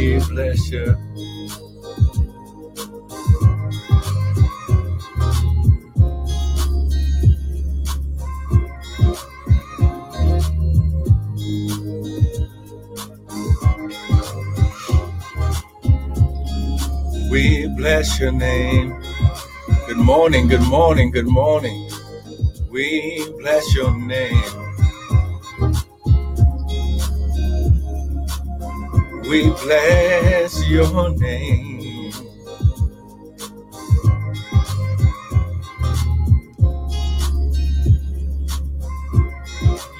We bless you. We bless your name. Good morning, good morning, good morning. We bless your name. We bless your name.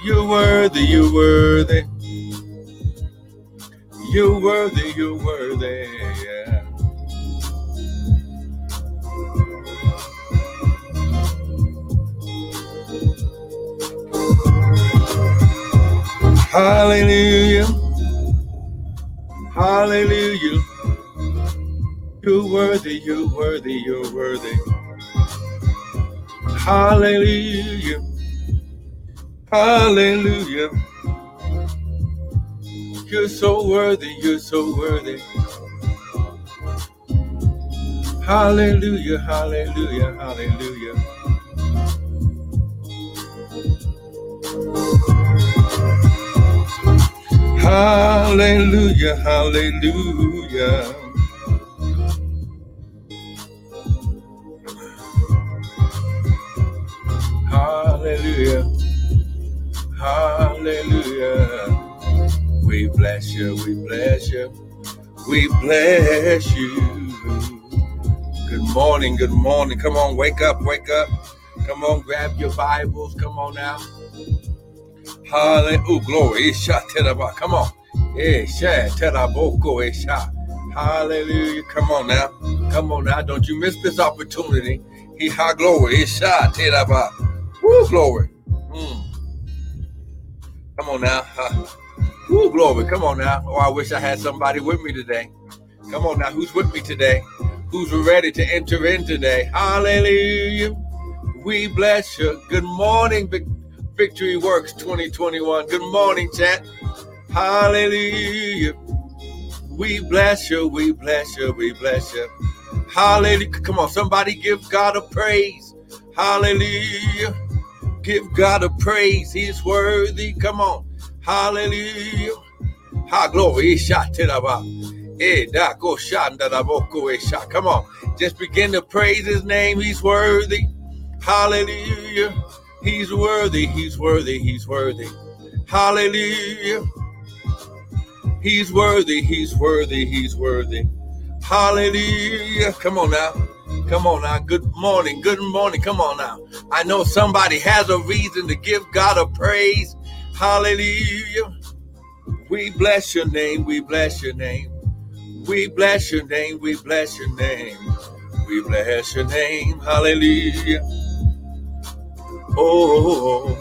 You're worthy, you're worthy. You're worthy, you're worthy. Yeah. Hallelujah. Worthy, you're worthy, you're worthy. Hallelujah. Hallelujah. You're so worthy, you're so worthy. Hallelujah, hallelujah, hallelujah. Hallelujah, hallelujah. Hallelujah, hallelujah. We bless you, we bless you, we bless you. Good morning, good morning. Come on, wake up, wake up. Come on, grab your Bibles. Come on now. Hallelujah. Oh, glory. Come on. Hallelujah. Come on now. Come on now. Don't you miss this opportunity. He ha glory. Woo, glory. Mm. Come on now. Uh, woo, glory. Come on now. Oh, I wish I had somebody with me today. Come on now. Who's with me today? Who's ready to enter in today? Hallelujah. We bless you. Good morning, Victory Works 2021. Good morning, chat. Hallelujah. We bless you. We bless you. We bless you. Hallelujah. Come on, somebody give God a praise. Hallelujah. Give God a praise. He's worthy. Come on. Hallelujah. Ha glory. Come on. Just begin to praise his name. He's worthy. Hallelujah. He's worthy. He's worthy. He's worthy. Hallelujah. He's worthy. He's worthy. He's worthy. Hallelujah. Come on now. Come on now. Good morning. Good morning. Come on now. I know somebody has a reason to give God a praise. Hallelujah. We bless your name. We bless your name. We bless your name. We bless your name. We bless your name. Hallelujah. Oh,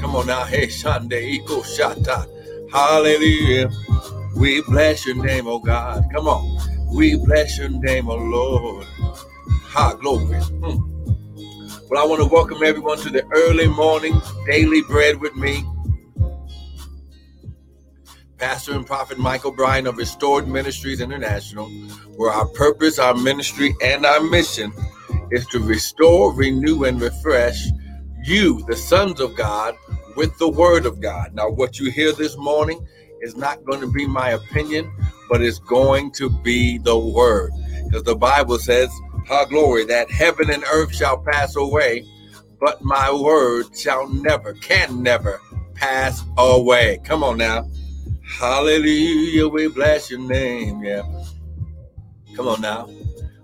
come on now. Hey, Sunday, Iko Shata. Hallelujah. We bless your name, oh God. Come on. We bless your name, O Lord. High glory. Hmm. Well, I want to welcome everyone to the early morning daily bread with me. Pastor and Prophet Michael Bryan of Restored Ministries International, where our purpose, our ministry, and our mission is to restore, renew, and refresh you, the sons of God, with the word of God. Now, what you hear this morning is not going to be my opinion, but it's going to be the word. Because the Bible says, How glory, that heaven and earth shall pass away, but my word shall never, can never pass away. Come on now. Hallelujah. We bless your name. Yeah. Come on now.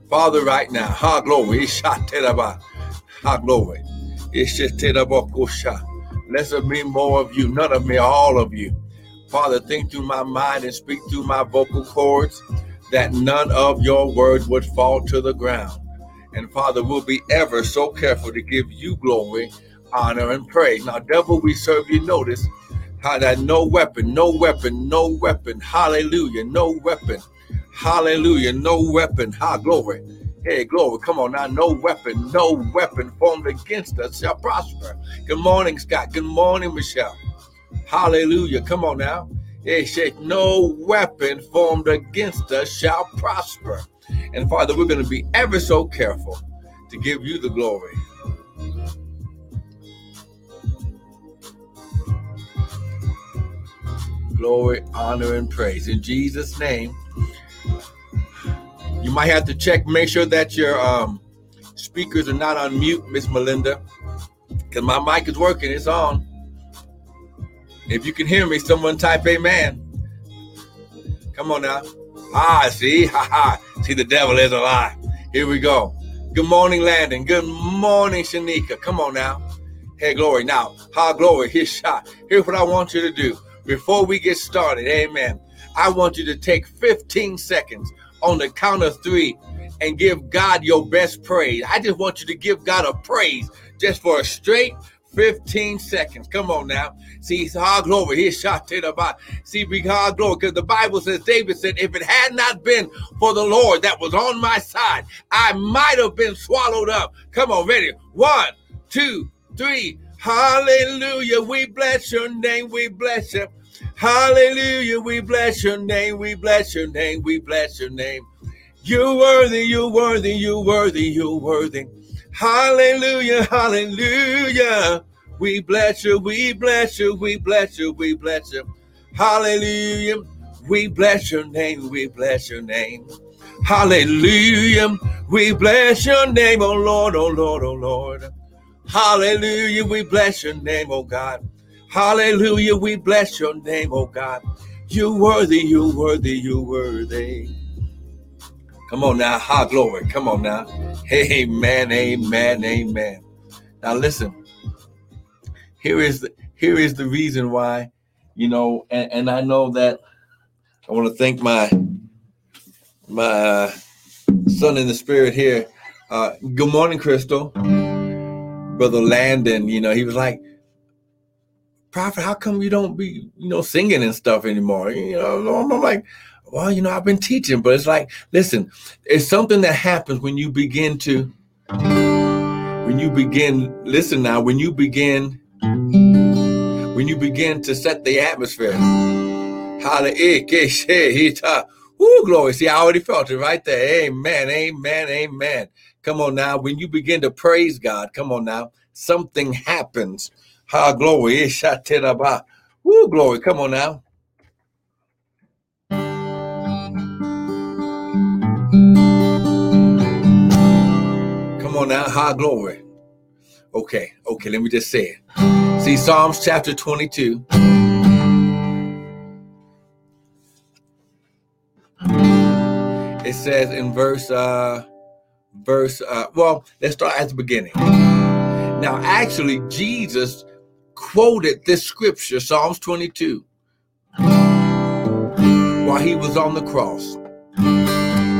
Father, right now. Ha glory. Ha glory. Less of me, more of you. None of me, all of you. Father, think through my mind and speak through my vocal cords that none of your words would fall to the ground. And Father, we'll be ever so careful to give you glory, honor, and praise. Now, devil, we serve you notice how that no weapon, no weapon, no weapon, hallelujah, no weapon, hallelujah, no weapon, high glory. Hey, glory, come on now, no weapon, no weapon formed against us shall prosper. Good morning, Scott. Good morning, Michelle. Hallelujah. Come on now. They said, No weapon formed against us shall prosper. And Father, we're going to be ever so careful to give you the glory. Glory, honor, and praise. In Jesus' name, you might have to check, make sure that your um, speakers are not on mute, Miss Melinda, because my mic is working. It's on. If you can hear me, someone type amen. Come on now. Ah, see, ha ha. See, the devil is a lie. Here we go. Good morning, Landon. Good morning, Shanika. Come on now. Hey, glory. Now, ha, glory. Here's shot. Here's what I want you to do before we get started. Amen. I want you to take 15 seconds on the count of three and give God your best praise. I just want you to give God a praise just for a straight 15 seconds. Come on now. See, hard glory. He shot it about. See, big hard glory. Because the Bible says, David said, if it had not been for the Lord that was on my side, I might have been swallowed up. Come on, ready. One, two, three. Hallelujah. We bless your name. We bless you. Hallelujah. We bless your name. We bless your name. We bless your name. You worthy, you worthy, you worthy, you worthy. Hallelujah, hallelujah. We bless you, we bless you, we bless you, we bless you. Hallelujah. We bless your name, we bless your name. Hallelujah. We bless your name, oh Lord, oh Lord, oh Lord. Hallelujah. We bless your name, oh God. Hallelujah. We bless your name, oh God. You worthy, you worthy, you worthy. Come on now, high glory. Come on now. Amen, amen, amen. Now listen. Here is the here is the reason why, you know, and, and I know that I want to thank my my uh, son in the spirit here. Uh, good morning, Crystal. Brother Landon, you know, he was like, Prophet, how come you don't be, you know, singing and stuff anymore? You know, I'm like, well, you know, I've been teaching, but it's like, listen, it's something that happens when you begin to, when you begin, listen now, when you begin, when you begin to set the atmosphere. Hallelujah. Woo, glory. See, I already felt it right there. Amen, amen, amen. Come on now. When you begin to praise God, come on now, something happens. Ha, glory. Woo, glory. Come on now. Come on now, high glory. Okay, okay, let me just say it. See, Psalms chapter 22. It says in verse, uh, verse, uh, well, let's start at the beginning. Now, actually, Jesus quoted this scripture, Psalms 22, while he was on the cross.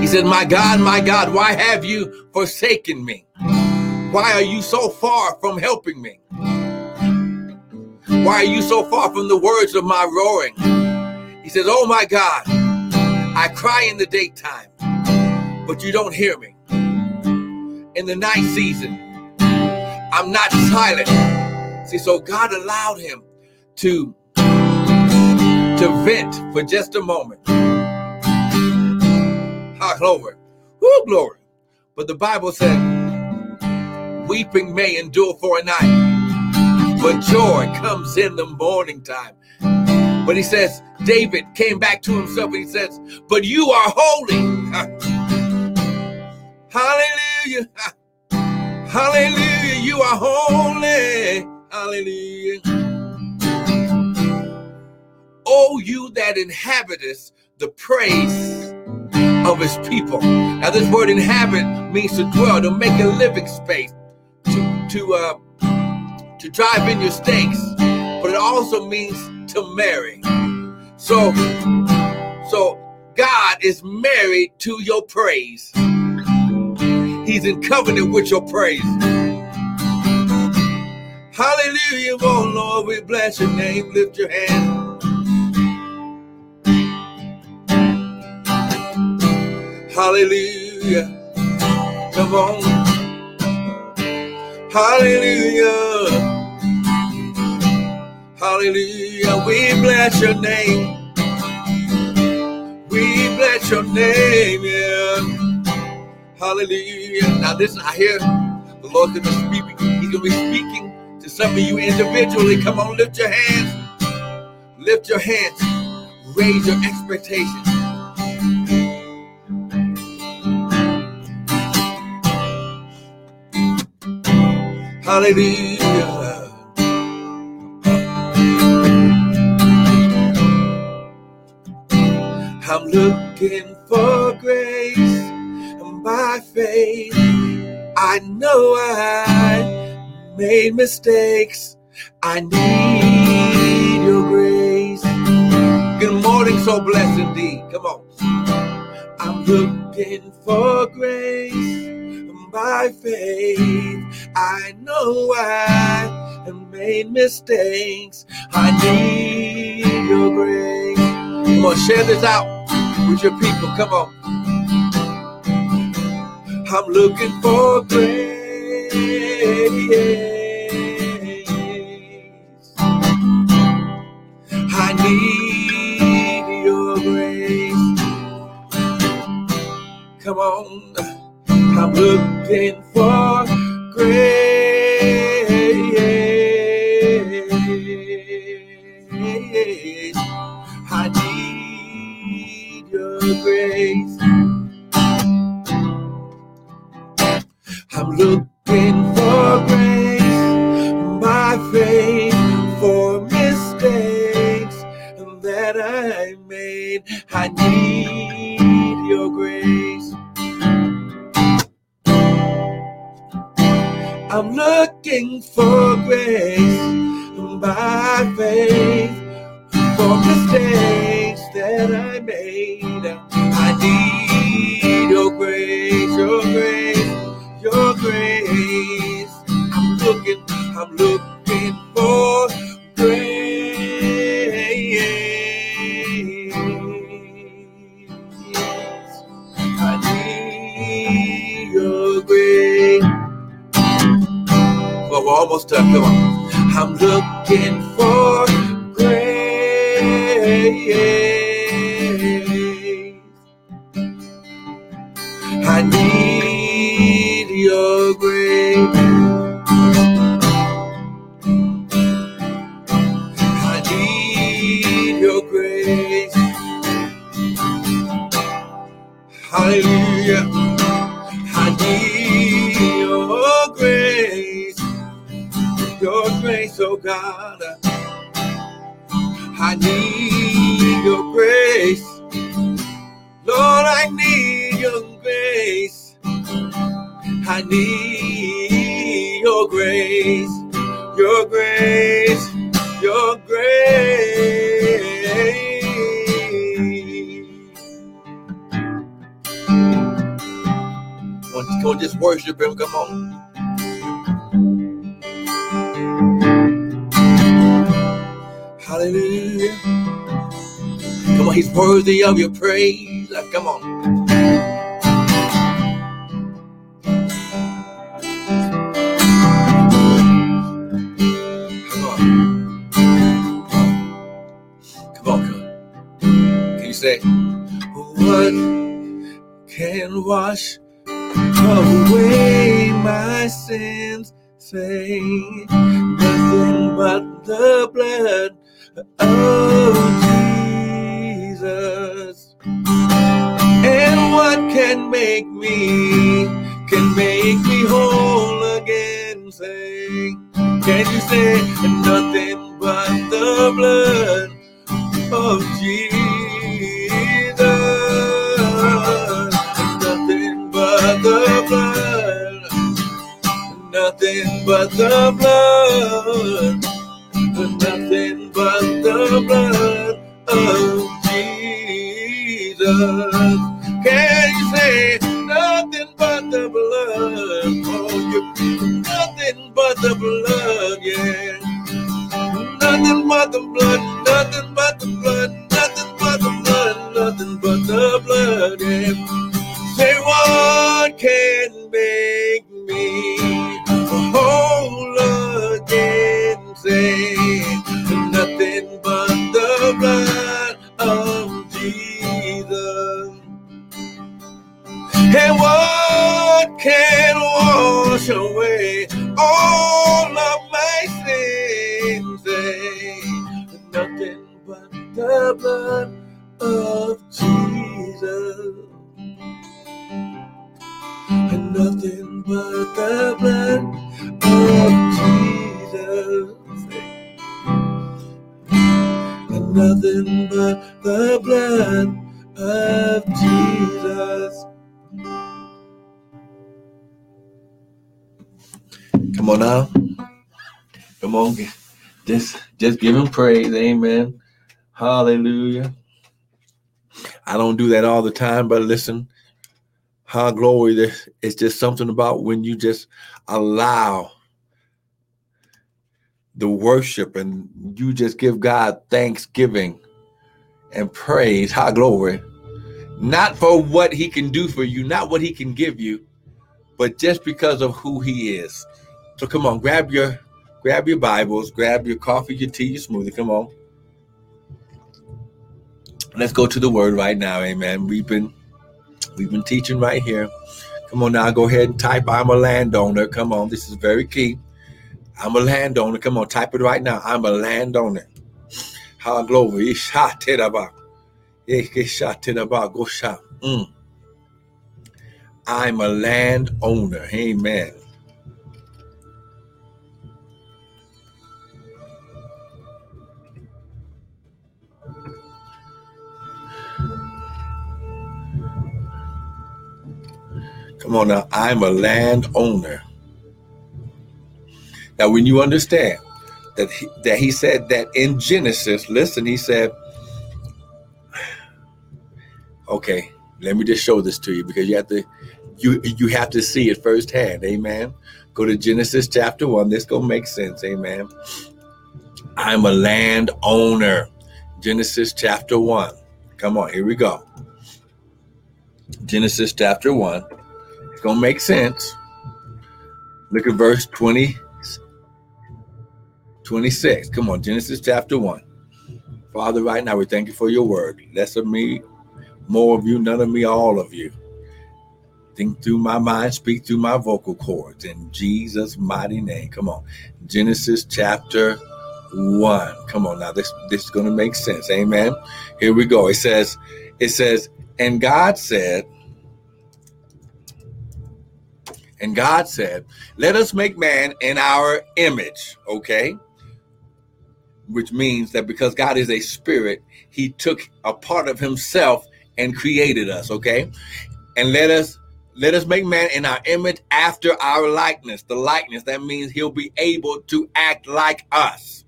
He said, My God, my God, why have you forsaken me? Why are you so far from helping me? Why are you so far from the words of my roaring? He says, Oh my God, I cry in the daytime, but you don't hear me. In the night season, I'm not silent. See, so God allowed him to, to vent for just a moment. Glory. Woo, glory. But the Bible said, weeping may endure for a night, but joy comes in the morning time. But he says, David came back to himself and he says, But you are holy. Hallelujah. Hallelujah. You are holy. Hallelujah. Oh, you that inhabitest the praise of his people. Now, this word inhabit means to dwell, to make a living space, to to uh, to drive in your stakes, but it also means to marry. So, so God is married to your praise. He's in covenant with your praise. Hallelujah, oh Lord, we bless your name. Lift your hand. Hallelujah. Come on. Hallelujah. Hallelujah. We bless your name. We bless your name, yeah. Hallelujah. Now listen, I hear the Lord's gonna speak. He's gonna be speaking to some of you individually. Come on, lift your hands. Lift your hands. Raise your expectations. Hallelujah. I'm looking for grace by faith. I know I made mistakes. I need your grace. Good morning, so blessed indeed. Come on. I'm looking for grace by faith. I know I have made mistakes. I need your grace. Come on, share this out with your people. Come on. I'm looking for grace. I need your grace. Come on. I'm looking for grace. I need your grace. I'm looking for grace, my faith for mistakes that I made. I need I'm looking for grace by faith for mistakes that I made. I need your grace, your grace, your grace. I'm looking, I'm looking for Done. Come on. I'm looking for grace. Uh, Come on. Come on. Come on, come. Can you say, What can wash away my sins? Say, nothing but the blood of Jesus. Can make me, can make me whole again? Say, can you say nothing but the blood of Jesus? Nothing but the blood, nothing but the blood, nothing but the blood of Jesus. Can say nothing but the blood? Oh, you nothing but the blood, yeah. Nothing but the blood, blood can wash away all of my sins. Nothing but the blood of Jesus. And nothing but the blood of Jesus. And nothing but the blood Come on now. Come on. Just just give him praise. Amen. Hallelujah. I don't do that all the time, but listen, how glory it's just something about when you just allow the worship and you just give God thanksgiving and praise, high glory, not for what he can do for you, not what he can give you, but just because of who he is. So come on, grab your grab your Bibles, grab your coffee, your tea, your smoothie. Come on. Let's go to the word right now, amen. We've been we've been teaching right here. Come on now, go ahead and type I'm a landowner. Come on, this is very key. I'm a landowner. Come on, type it right now. I'm a landowner. How glory. Mm. I'm a landowner. Amen. Come on now. I'm a landowner. Now, when you understand that he, that he said that in Genesis, listen, he said, okay, let me just show this to you because you have to you you have to see it firsthand. Amen. Go to Genesis chapter one. This gonna make sense. Amen. I'm a landowner. Genesis chapter one. Come on, here we go. Genesis chapter one. Gonna make sense. Look at verse 20, 26. Come on, Genesis chapter 1. Father, right now we thank you for your word. Less of me, more of you, none of me, all of you. Think through my mind, speak through my vocal cords in Jesus' mighty name. Come on. Genesis chapter 1. Come on now. This this is to make sense. Amen. Here we go. It says, it says, and God said, and God said, Let us make man in our image. Okay which means that because God is a spirit, he took a part of himself and created us, okay? And let us let us make man in our image after our likeness. The likeness that means he'll be able to act like us.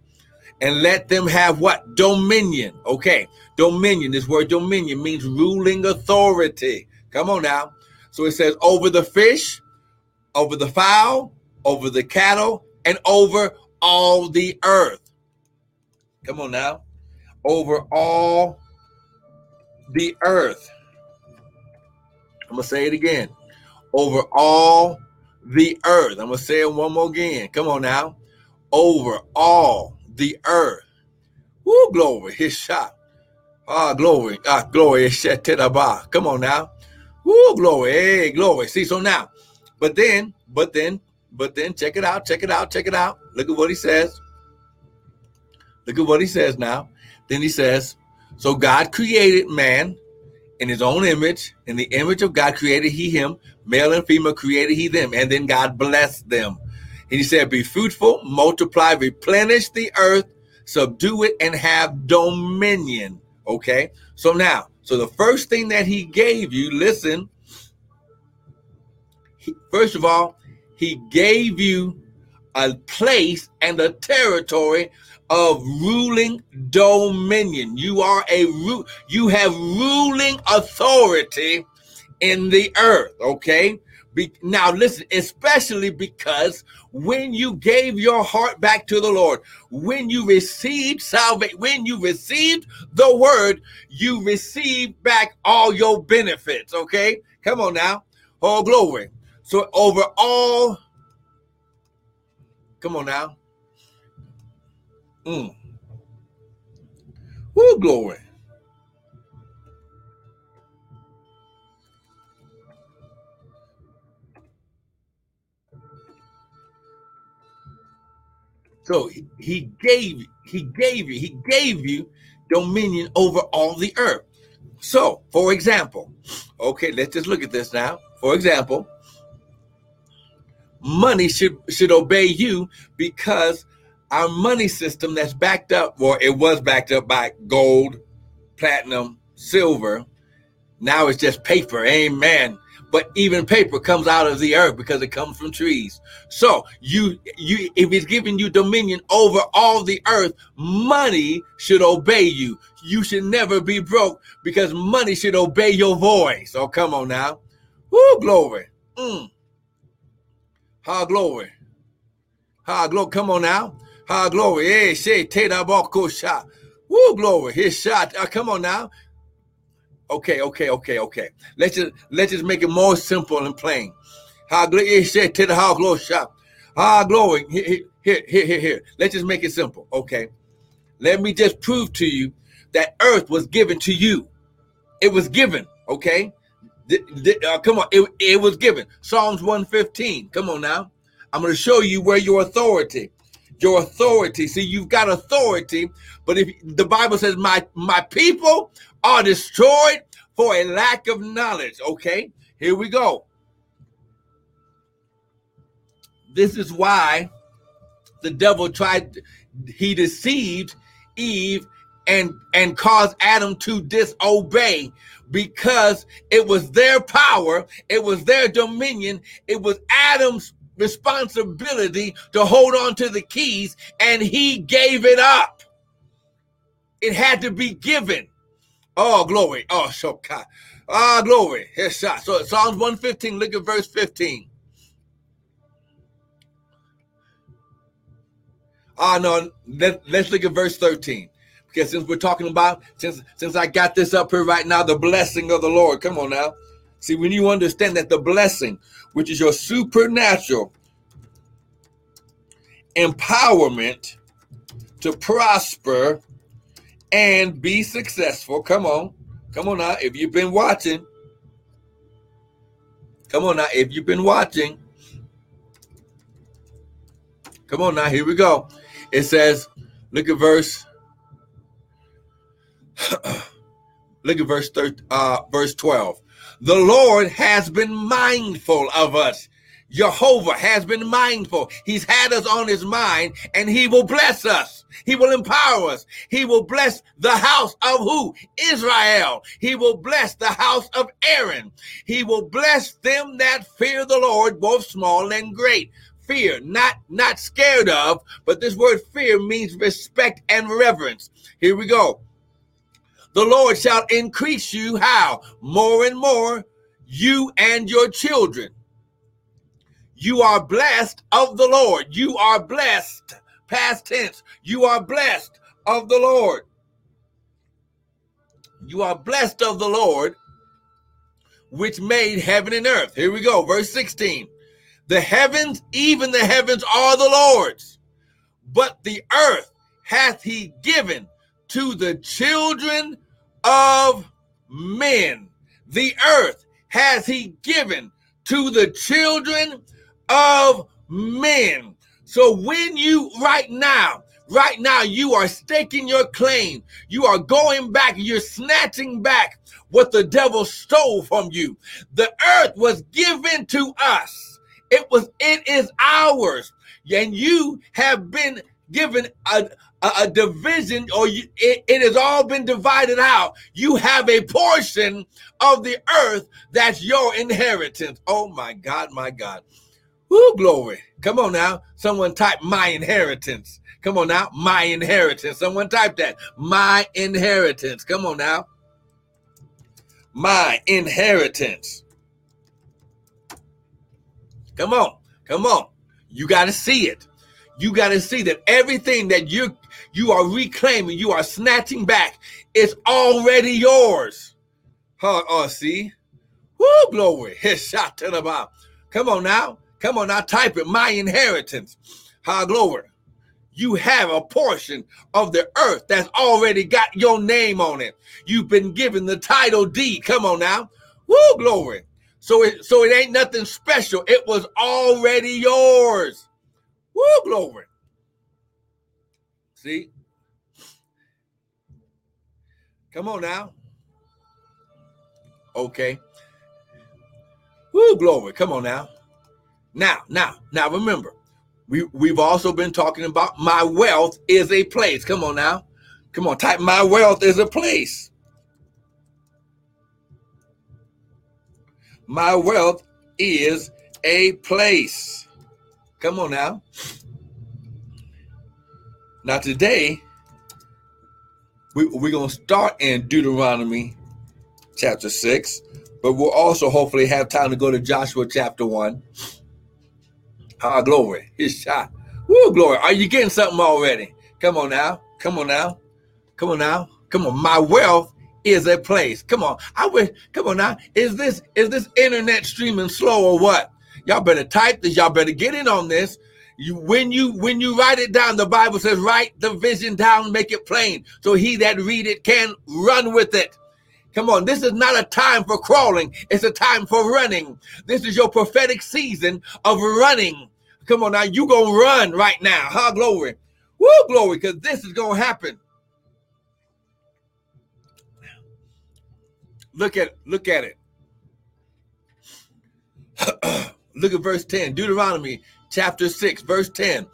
And let them have what? Dominion. Okay. Dominion. This word dominion means ruling authority. Come on now. So it says over the fish, over the fowl, over the cattle, and over all the earth. Come on now. Over all the earth. I'm going to say it again. Over all the earth. I'm going to say it one more again. Come on now. Over all the earth. Woo, glory. His shot. Ah, glory. Ah, glory. Come on now. Woo, glory. Hey, glory. See, so now, but then, but then, but then, check it out, check it out, check it out. Look at what he says. Look at what he says now. Then he says, So God created man in his own image. In the image of God created he him. Male and female created he them. And then God blessed them. And he said, Be fruitful, multiply, replenish the earth, subdue it, and have dominion. Okay. So now, so the first thing that he gave you, listen, first of all, he gave you a place and a territory of ruling dominion. You are a you have ruling authority in the earth, okay? Be, now listen, especially because when you gave your heart back to the Lord, when you received salvation, when you received the word, you received back all your benefits, okay? Come on now. Oh glory. So overall, come on now. Mm. Woo, glory. So he gave he gave you he gave you dominion over all the earth. So, for example, okay, let's just look at this now. For example, money should should obey you because our money system that's backed up, or it was backed up by gold, platinum, silver. Now it's just paper. Amen. But even paper comes out of the earth because it comes from trees. So you you if it's giving you dominion over all the earth, money should obey you. You should never be broke because money should obey your voice. Oh, come on now. Woo, glory. Mm. Ha glory. Ha glory. Come on now. Ha glory. Hey, say Teta Boko shot. Woo, glory. His shot. Uh, come on now. Okay, okay, okay, okay. Let's just let's just make it more simple and plain. Ha glory. Say Teta Ha glory shot. Ha glory. Here, here, here, here, here. Let's just make it simple. Okay. Let me just prove to you that earth was given to you. It was given. Okay. Uh, come on, it, it was given. Psalms 115. Come on now. I'm going to show you where your authority, your authority. See, you've got authority, but if the Bible says, "My my people are destroyed for a lack of knowledge." Okay, here we go. This is why the devil tried. He deceived Eve and and caused Adam to disobey because it was their power, it was their dominion, it was Adam's responsibility to hold on to the keys, and he gave it up. It had to be given. Oh, glory. Oh, so God. Ah, glory. Here's shot. So Psalms 115, look at verse 15. Ah, no, let, let's look at verse 13. Because since we're talking about, since since I got this up here right now, the blessing of the Lord. Come on now. See, when you understand that the blessing, which is your supernatural empowerment to prosper and be successful. Come on. Come on now. If you've been watching, come on now. If you've been watching, come on now. Here we go. It says, look at verse Look at verse 13, uh, verse 12. The Lord has been mindful of us. Jehovah has been mindful. He's had us on his mind and he will bless us. He will empower us. He will bless the house of who? Israel. He will bless the house of Aaron. He will bless them that fear the Lord, both small and great. Fear, not not scared of, but this word fear means respect and reverence. Here we go. The Lord shall increase you how? More and more, you and your children. You are blessed of the Lord. You are blessed. Past tense. You are blessed of the Lord. You are blessed of the Lord, which made heaven and earth. Here we go. Verse 16. The heavens, even the heavens, are the Lord's, but the earth hath he given to the children of men. The earth has he given to the children of men. So when you right now, right now, you are staking your claim, you are going back, you're snatching back what the devil stole from you. The earth was given to us. It was, it is ours. And you have been given a, a, a division or you, it, it has all been divided out. You have a portion of the earth that's your inheritance. Oh my God, my God. Whoo, glory. Come on now. Someone type my inheritance. Come on now. My inheritance. Someone type that. My inheritance. Come on now. My inheritance. Come on. Come on. You got to see it. You got to see that everything that you you are reclaiming, you are snatching back, it's already yours. Huh, oh, see? Woo, glory. His shot to the. Come on now. Come on now. Type it. My inheritance. How glory. You have a portion of the earth that's already got your name on it. You've been given the title deed. Come on now. Woo, glory. So it so it ain't nothing special. It was already yours. Woo, glory. See? Come on now. Okay. Woo, glory. Come on now. Now, now, now remember, we, we've also been talking about my wealth is a place. Come on now. Come on, type my wealth is a place. My wealth is a place. Come on now. Now, today, we, we're going to start in Deuteronomy chapter 6, but we'll also hopefully have time to go to Joshua chapter 1. Ah, glory. His shot. Woo, glory. Are you getting something already? Come on now. Come on now. Come on now. Come on. My wealth is a place. Come on. I wish. Come on now. Is this is this internet streaming slow or what? Y'all better type this. Y'all better get in on this. You when you when you write it down, the Bible says, write the vision down, make it plain, so he that read it can run with it. Come on, this is not a time for crawling, it's a time for running. This is your prophetic season of running. Come on now, you gonna run right now. Huh, glory. Woo, glory, because this is gonna happen. Look at look at it. look at verse 10, Deuteronomy chapter 6, verse 10.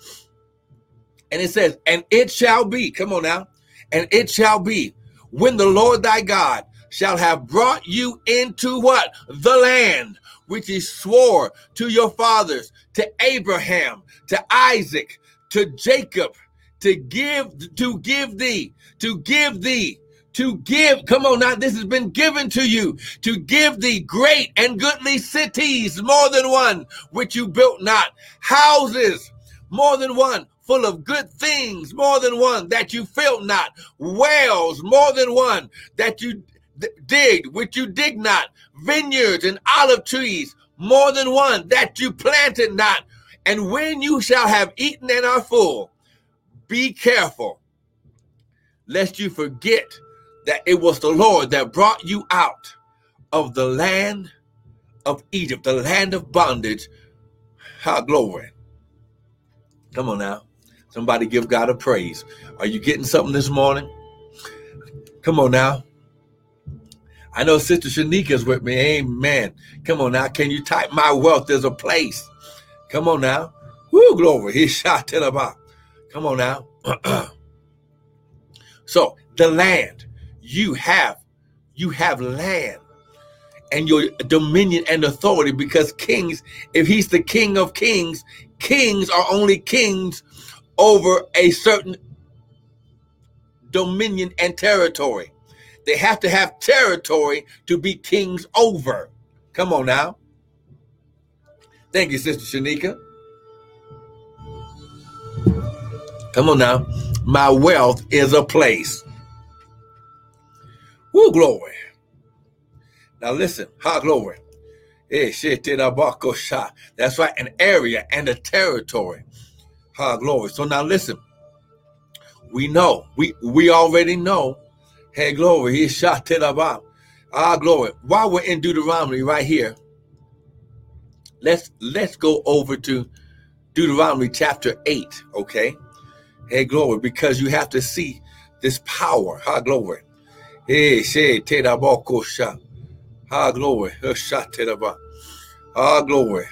And it says, And it shall be, come on now, and it shall be when the Lord thy God shall have brought you into what? The land which he swore to your fathers, to Abraham, to Isaac, to Jacob, to give, to give thee, to give thee, to give. Come on now, this has been given to you to give thee great and goodly cities, more than one, which you built not, houses, more than one, full of good things, more than one that you filled not, wells, more than one that you dig, which you dig not, vineyards and olive trees, more than one that you planted not. And when you shall have eaten and are full, be careful lest you forget that it was the Lord that brought you out of the land of Egypt, the land of bondage. How glory. Come on now. Somebody give God a praise. Are you getting something this morning? Come on now. I know Sister Shanika's with me. Amen. Come on now. Can you type my wealth? There's a place. Come on now. Woo, glory. He shot to the bottom. Come on now. so the land you have, you have land and your dominion and authority because kings, if he's the king of kings, kings are only kings over a certain dominion and territory. They have to have territory to be kings over. Come on now. Thank you, Sister Shanika. Come on now. My wealth is a place. Woo, glory. Now listen, ha glory. Eh, That's right, an area and a territory. Ha glory. So now listen. We know, we we already know Hey, glory. He shot about. Ah, glory. While we're in Deuteronomy right here, let's let's go over to Deuteronomy chapter 8, okay? Hey, glory, because you have to see this power. Ha, glory. Hey, say, tedaboko sha. Ha, glory. Ah, glory.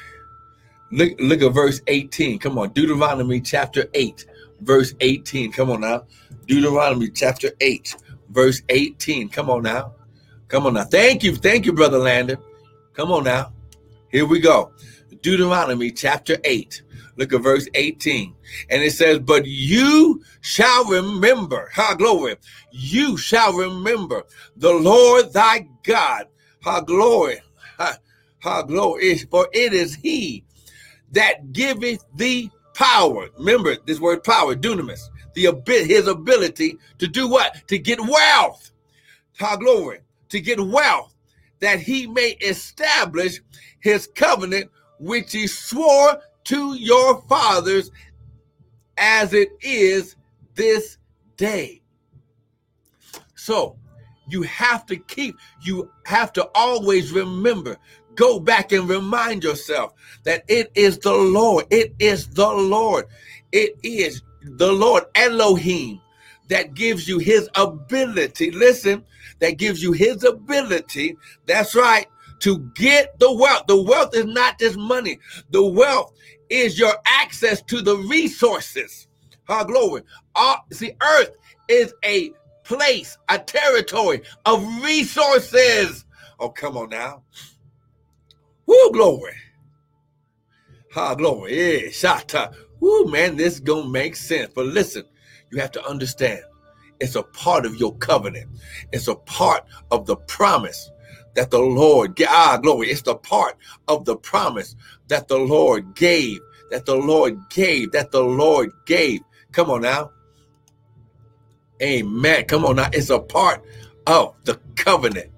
Look, look at verse 18. Come on. Deuteronomy chapter 8, verse 18. Come on now. Deuteronomy chapter 8, verse 18. Come on now. Come on now. Thank you. Thank you, Brother Landon. Come on now. Here we go. Deuteronomy chapter 8. Look at verse 18. And it says, But you shall remember, ha glory, you shall remember the Lord thy God, ha glory, ha glory, for it is he that giveth thee power. Remember this word power, dunamis, the his ability to do what? To get wealth. Ta glory. To get wealth that he may establish his covenant which he swore to your fathers as it is this day. So you have to keep, you have to always remember, go back and remind yourself that it is the Lord. It is the Lord. It is the Lord Elohim that gives you his ability. Listen, that gives you his ability. That's right. To get the wealth. The wealth is not just money. The wealth is your access to the resources. Our glory. All, see, earth is a place, a territory of resources. Oh, come on now. Woo, glory. Ha, glory. Yeah, shata. Woo, man, this gonna make sense. But listen, you have to understand it's a part of your covenant, it's a part of the promise that the Lord ah glory. It's the part of the promise that the Lord gave, that the Lord gave, that the Lord gave. Come on now. Amen. Come on now. It's a part of the covenant.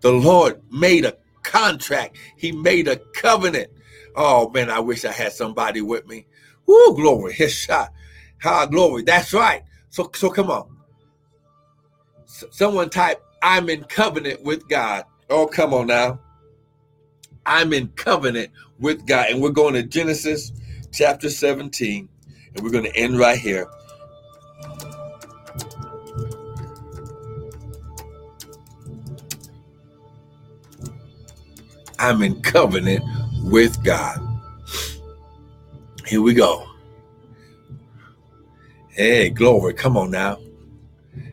The Lord made a contract. He made a covenant. Oh man, I wish I had somebody with me. Woo, glory. His shot. How glory. That's right. So so come on. S- someone type, I'm in covenant with God. Oh, come on now. I'm in covenant with God. And we're going to Genesis chapter 17. And we're going to end right here. I'm in covenant with God. Here we go. Hey, glory. Come on now.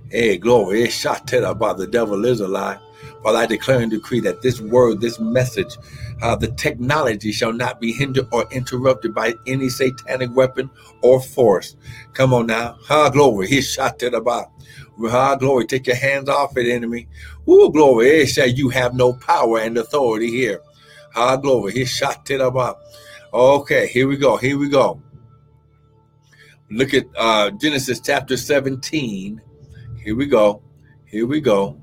Hey, glory. It's shot about the devil is a lie. Father, I declare and decree that this word, this message, uh, the technology shall not be hindered or interrupted by any satanic weapon or force. Come on now. Ha, glory. He's shot to the about. Ha, glory. Take your hands off it, enemy. Ooh, glory. It shall you have no power and authority here. Ha, glory. He's shot to the about. Okay, here we go. Here we go. Look at uh, Genesis chapter 17. Here we go. Here we go.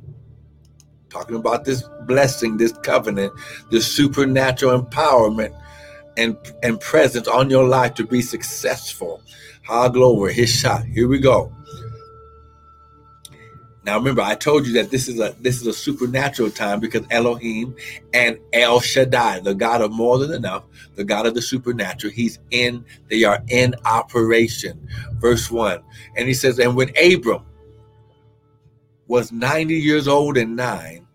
Talking about this blessing, this covenant, this supernatural empowerment and, and presence on your life to be successful. High glory. His shot. Here we go. Now remember, I told you that this is a this is a supernatural time because Elohim and El Shaddai, the God of more than enough, the God of the supernatural, He's in, they are in operation. Verse 1. And he says, And when Abram was 90 years old and nine,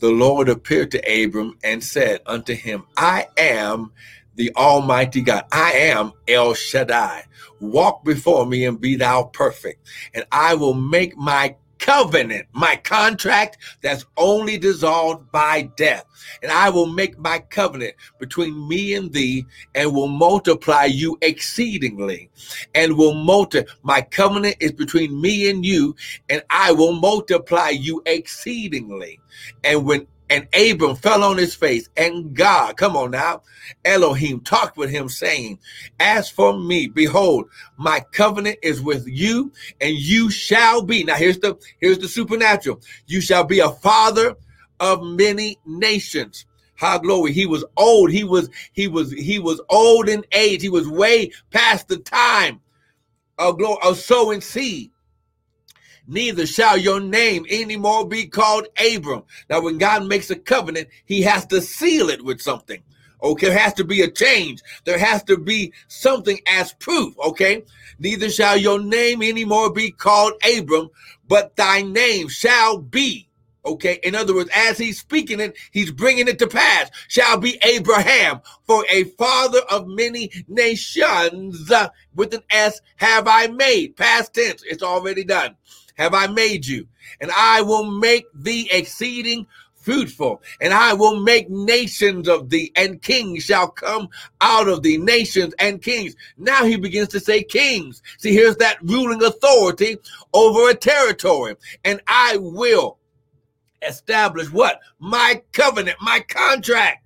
the Lord appeared to Abram and said unto him, I am the Almighty God. I am El Shaddai. Walk before me and be thou perfect, and I will make my covenant, my contract that's only dissolved by death. And I will make my covenant between me and thee and will multiply you exceedingly and will multiply. My covenant is between me and you and I will multiply you exceedingly. And when and Abram fell on his face, and God, come on now, Elohim talked with him, saying, As for me, behold, my covenant is with you, and you shall be. Now here's the here's the supernatural. You shall be a father of many nations. How glory. He was old. He was, he was, he was old in age. He was way past the time of glory of sowing seed neither shall your name anymore be called Abram. Now, when God makes a covenant, he has to seal it with something. Okay, there has to be a change. There has to be something as proof. Okay, neither shall your name anymore be called Abram, but thy name shall be. Okay, in other words, as he's speaking it, he's bringing it to pass. Shall be Abraham, for a father of many nations with an S have I made. Past tense, it's already done have I made you, and I will make thee exceeding fruitful, and I will make nations of thee, and kings shall come out of thee, nations and kings. Now he begins to say kings. See, here's that ruling authority over a territory, and I will establish what? My covenant, my contract.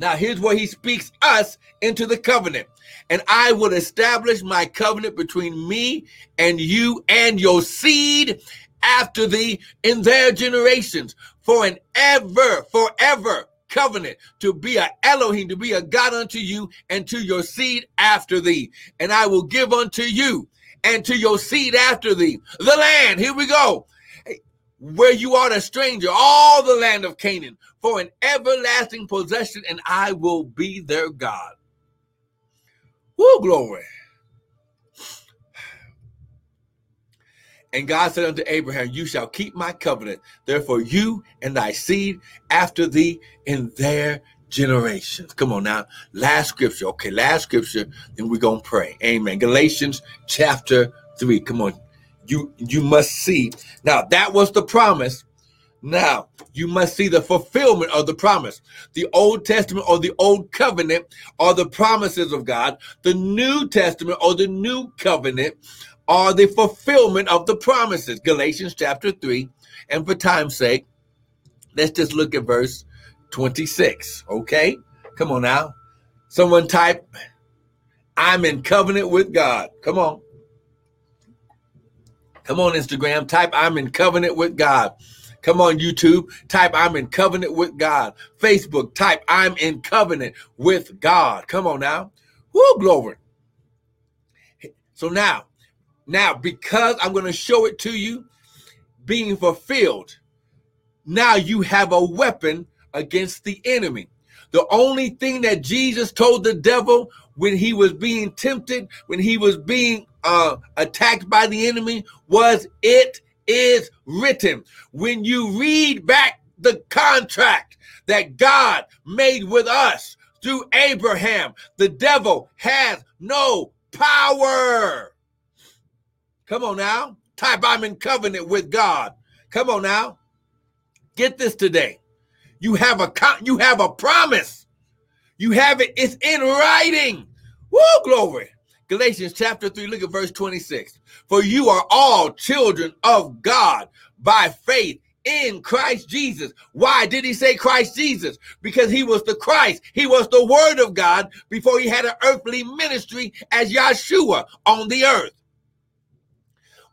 Now, here's where he speaks us into the covenant and I will establish my covenant between me and you and your seed after thee in their generations for an ever, forever covenant to be a Elohim, to be a God unto you and to your seed after thee. And I will give unto you and to your seed after thee the land. Here we go where you are a stranger, all the land of Canaan, for an everlasting possession, and I will be their God. Woo, glory. And God said unto Abraham, You shall keep my covenant, therefore you and thy seed after thee in their generations. Come on now. Last scripture. Okay, last scripture, then we're going to pray. Amen. Galatians chapter 3. Come on. You you must see. Now, that was the promise. Now, you must see the fulfillment of the promise. The Old Testament or the Old Covenant are the promises of God. The New Testament or the New Covenant are the fulfillment of the promises. Galatians chapter 3. And for time's sake, let's just look at verse 26. Okay? Come on now. Someone type, I'm in covenant with God. Come on. Come on, Instagram. Type, I'm in covenant with God. Come on, YouTube. Type, I'm in covenant with God. Facebook, type, I'm in covenant with God. Come on now. Woo, glory. So now, now, because I'm going to show it to you being fulfilled, now you have a weapon against the enemy. The only thing that Jesus told the devil when he was being tempted, when he was being uh, attacked by the enemy, was it is written. When you read back the contract that God made with us through Abraham, the devil has no power. Come on now. Type I'm in covenant with God. Come on now. Get this today. You have a you have a promise. You have it. It's in writing. Woo, glory. Galatians chapter 3, look at verse 26. For you are all children of God by faith in Christ Jesus. Why did he say Christ Jesus? Because he was the Christ. He was the word of God before he had an earthly ministry as Yeshua on the earth.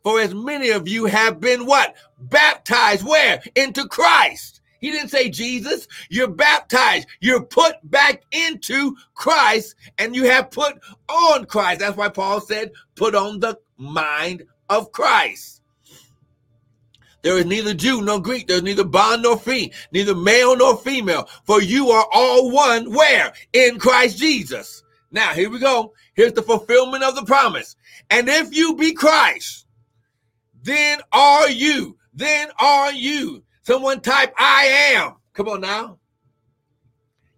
For as many of you have been what? Baptized where? Into Christ. He didn't say Jesus. You're baptized. You're put back into Christ and you have put on Christ. That's why Paul said, put on the mind of Christ. There is neither Jew nor Greek. There's neither bond nor free, neither male nor female. For you are all one. Where? In Christ Jesus. Now, here we go. Here's the fulfillment of the promise. And if you be Christ, then are you. Then are you. Someone type I am. Come on now.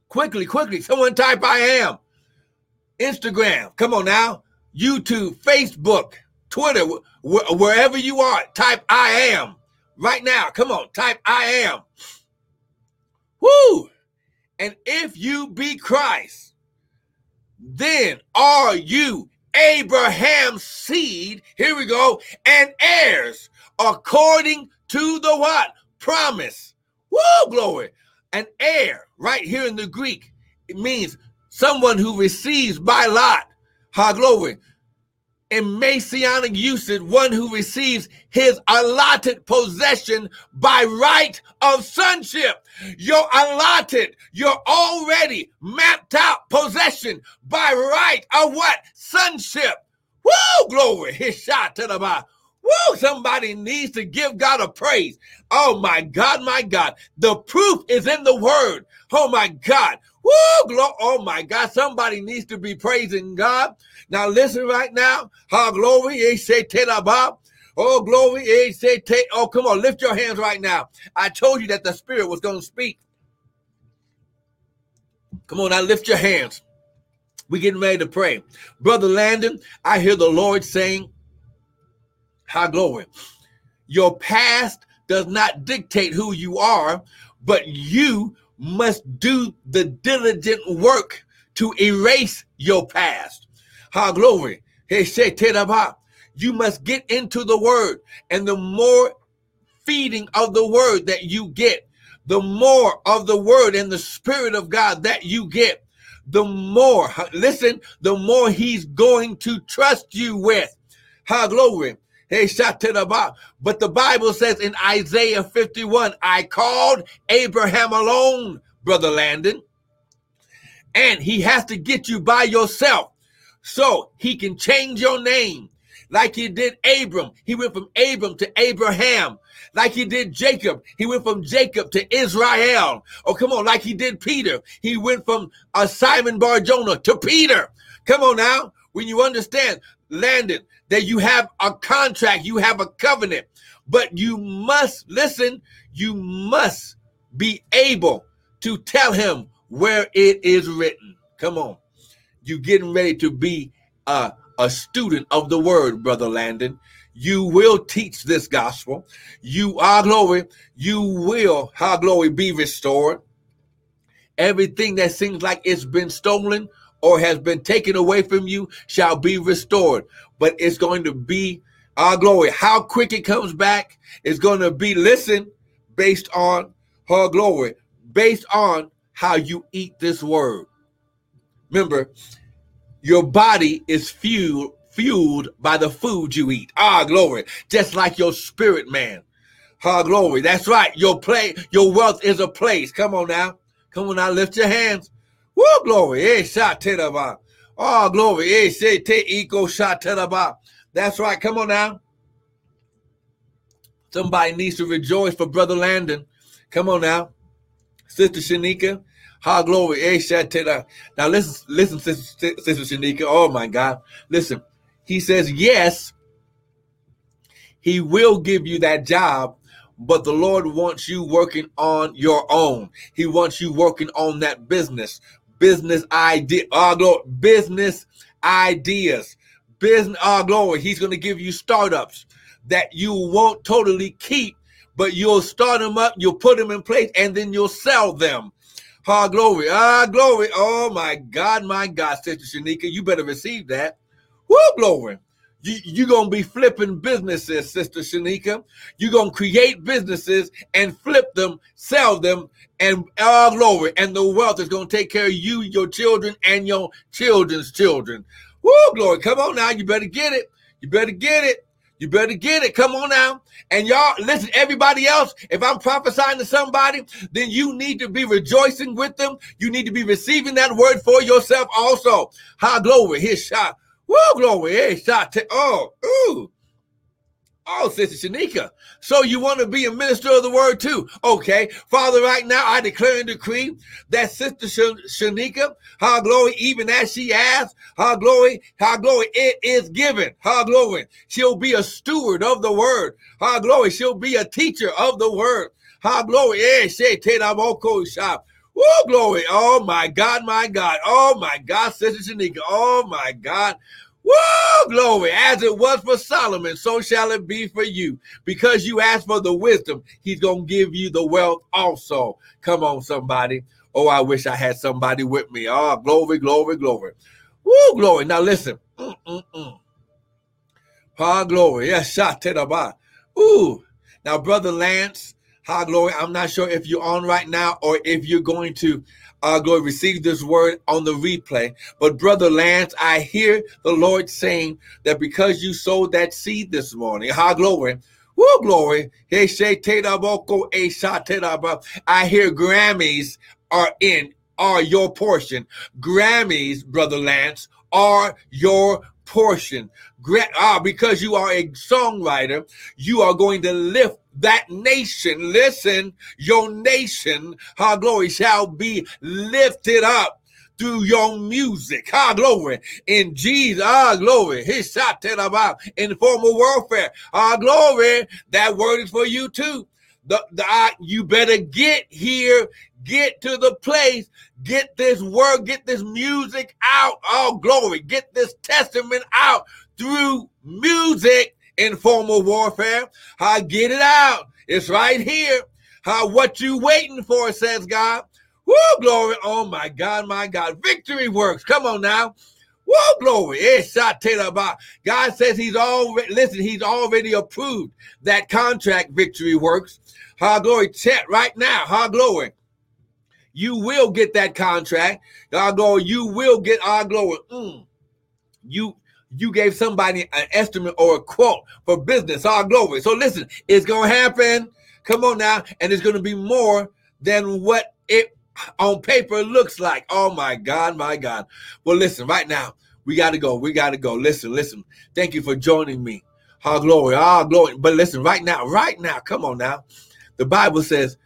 Quickly, quickly. Someone type I am. Instagram. Come on now. YouTube, Facebook, Twitter, wh- wherever you are, type I am. Right now. Come on. Type I am. Whoo. And if you be Christ, then are you Abraham's seed, here we go, and heirs according to the what? Promise. Woo, glory. An heir, right here in the Greek, it means someone who receives by lot. Ha, glory in messianic usage, one who receives his allotted possession by right of sonship. Your allotted, your already mapped out possession by right of what? Sonship. Woo, glory. His shot to the bottom. Woo, somebody needs to give God a praise. Oh my God, my God. The proof is in the word. Oh my God. Woo, glory. Oh my God. Somebody needs to be praising God. Now listen right now. How glory. Is say Oh, glory. is say Oh, come on. Lift your hands right now. I told you that the Spirit was going to speak. Come on now. Lift your hands. We're getting ready to pray. Brother Landon, I hear the Lord saying, How glory. Your past does not dictate who you are, but you must do the diligent work to erase your past. Ha glory. You must get into the word. And the more feeding of the word that you get, the more of the word and the spirit of God that you get, the more, listen, the more he's going to trust you with. Ha glory. Hey, shot to the bar. But the Bible says in Isaiah 51, I called Abraham alone, Brother Landon. And he has to get you by yourself so he can change your name. Like he did Abram. He went from Abram to Abraham. Like he did Jacob. He went from Jacob to Israel. Oh, come on. Like he did Peter. He went from uh, Simon Barjona to Peter. Come on now. When you understand, Landon, that you have a contract, you have a covenant, but you must listen, you must be able to tell him where it is written. Come on. you're getting ready to be a, a student of the word, Brother Landon. You will teach this gospel. You are glory. You will, how glory, be restored. Everything that seems like it's been stolen or has been taken away from you shall be restored. But it's going to be our glory. How quick it comes back is going to be, listen, based on her glory, based on how you eat this word. Remember, your body is fueled fueled by the food you eat. Ah, glory. Just like your spirit man. Ah, glory. That's right. Your play, your wealth is a place. Come on now. Come on now. Lift your hands. Woo, glory. Eh, Oh, glory. Eh, That's right. Come on now. Somebody needs to rejoice for Brother Landon. Come on now. Sister Shanika. Ha glory. Eh, Now listen, listen, Sister, Sister Shanika. Oh my God. Listen. He says, yes, he will give you that job, but the Lord wants you working on your own. He wants you working on that business, business idea, uh, glory, business ideas, business, uh, glory. He's going to give you startups that you won't totally keep, but you'll start them up, you'll put them in place, and then you'll sell them. Ah, glory, ah, glory. Oh my God, my God, Sister Shanika, you better receive that. Woo, glory. You, you're going to be flipping businesses, Sister Shanika. You're going to create businesses and flip them, sell them, and all glory. And the wealth is going to take care of you, your children, and your children's children. Woo, glory. Come on now. You better get it. You better get it. You better get it. Come on now. And y'all, listen, everybody else, if I'm prophesying to somebody, then you need to be rejoicing with them. You need to be receiving that word for yourself also. High glory. His shot. Woo, glory. Hey, shot. T- oh, ooh. Oh, Sister Shanika. So you want to be a minister of the word too? Okay. Father, right now I declare and decree that Sister Shanika, her glory, even as she asked, her glory, her glory, it is given. Her glory. She'll be a steward of the word. Her glory. She'll be a teacher of the word. Her glory. Eh, Woo, glory. Oh my God, my God. Oh my God, Sister Shanika. Oh my God. Woo, glory. As it was for Solomon, so shall it be for you. Because you asked for the wisdom, he's going to give you the wealth also. Come on, somebody. Oh, I wish I had somebody with me. Oh, glory, glory, glory. Woo, glory. Now listen. Mm-mm-mm. Ah, glory. Yes, shot to the. Ooh. Now, Brother Lance, High glory. I'm not sure if you're on right now or if you're going to uh, go receive this word on the replay. But brother Lance, I hear the Lord saying that because you sowed that seed this morning, high glory. Woo, glory. I hear Grammys are in, are your portion. Grammys, brother Lance, are your portion. Ah, because you are a songwriter, you are going to lift that nation. Listen, your nation, our glory, shall be lifted up through your music. Ah, glory. In Jesus, ah, glory. He shot about in formal warfare. Ah, glory. That word is for you too. The, the you better get here, get to the place, get this word, get this music out. Oh, glory. Get this testament out through music in formal warfare. I get it out. It's right here. How what you waiting for, says God. Woo, glory. Oh my God, my God. Victory works. Come on now. Woo, glory. About. God says he's already, listen, he's already approved that contract victory works. How glory. Chat right now. How glory. You will get that contract. God glory. You will get our glory. Mm. You you gave somebody an estimate or a quote for business, all glory. So listen, it's going to happen. Come on now. And it's going to be more than what it on paper looks like. Oh my God, my God. Well, listen, right now, we got to go. We got to go. Listen, listen. Thank you for joining me. All glory, all glory. But listen, right now, right now, come on now. The Bible says,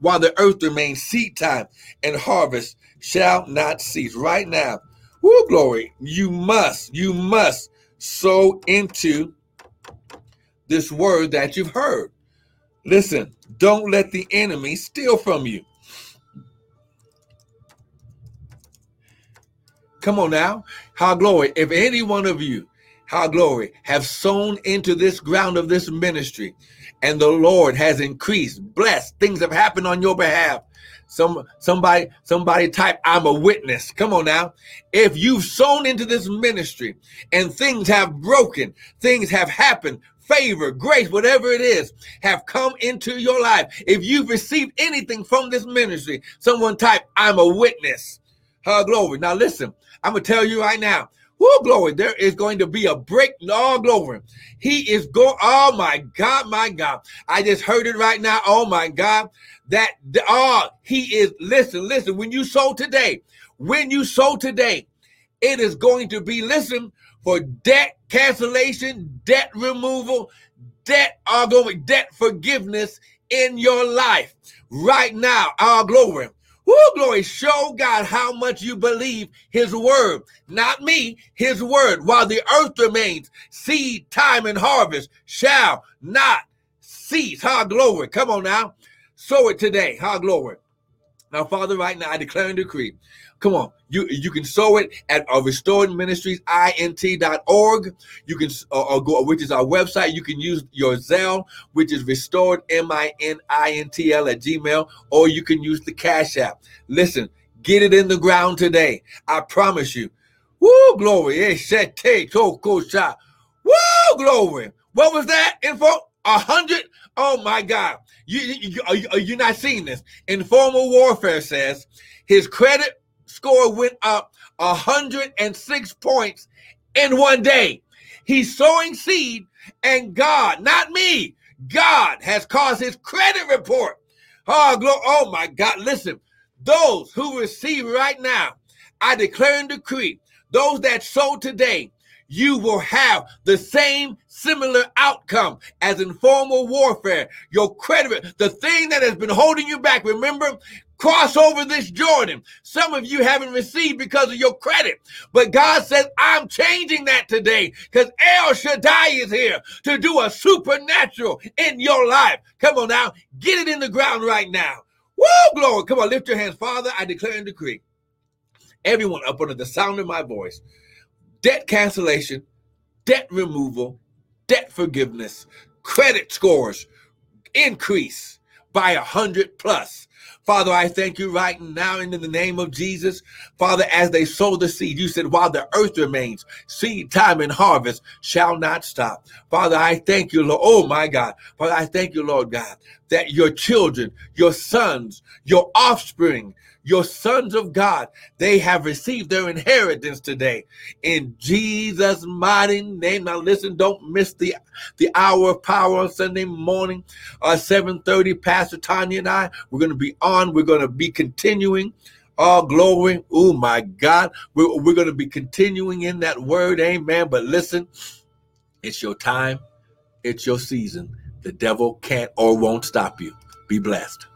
while the earth remains seed time and harvest shall not cease. Right now, Woo, glory. You must, you must sow into this word that you've heard. Listen, don't let the enemy steal from you. Come on now. How glory. If any one of you, how glory, have sown into this ground of this ministry, and the Lord has increased, blessed, things have happened on your behalf. Some somebody somebody type I'm a witness. Come on now. If you've sown into this ministry and things have broken, things have happened, favor, grace, whatever it is, have come into your life. If you've received anything from this ministry, someone type I'm a witness. Her glory. Now listen, I'm gonna tell you right now. Whoa, glory. There is going to be a break. No, glory. He is going. Oh, my God, my God. I just heard it right now. Oh, my God. That, oh, he is. Listen, listen. When you sow today, when you sow today, it is going to be, listen, for debt cancellation, debt removal, debt, uh, our glory, debt forgiveness in your life right now. Our glory. Woo, glory. Show God how much you believe his word. Not me, his word. While the earth remains, seed, time, and harvest shall not cease. How glory. Come on now. Sow it today. How glory. Now, Father, right now I declare and decree Come on. You you can sow it at uh, restored ministries int.org. You can uh, uh, go, which is our website. You can use your Zelle, which is restored m-i-n-i-n-t-l at gmail, or you can use the Cash App. Listen, get it in the ground today. I promise you. Woo, glory. Woo, glory. What was that info? A hundred? Oh my God. You, you, are, you, are you not seeing this? Informal warfare says his credit score went up 106 points in one day. He's sowing seed, and God, not me, God has caused his credit report. Oh, glory. oh my God. Listen, those who receive right now, I declare and decree, those that sow today, you will have the same similar outcome as in formal warfare. Your credit, the thing that has been holding you back. Remember, cross over this Jordan. Some of you haven't received because of your credit, but God says, I'm changing that today because El Shaddai is here to do a supernatural in your life. Come on now, get it in the ground right now. Woo, glory. Come on, lift your hands. Father, I declare and decree everyone up under the sound of my voice debt cancellation, debt removal, debt forgiveness, credit scores increase by a hundred plus. Father, I thank you right now in the name of Jesus. Father, as they sow the seed, you said, while the earth remains, seed time and harvest shall not stop. Father, I thank you, Lord. Oh my God. Father, I thank you, Lord God, that your children, your sons, your offspring, your sons of God, they have received their inheritance today. In Jesus' mighty name. Now listen, don't miss the, the hour of power on Sunday morning, uh, 7.30. Pastor Tanya and I, we're going to be on. We're going to be continuing all glory. Oh my God. We're, we're going to be continuing in that word. Amen. But listen, it's your time. It's your season. The devil can't or won't stop you. Be blessed.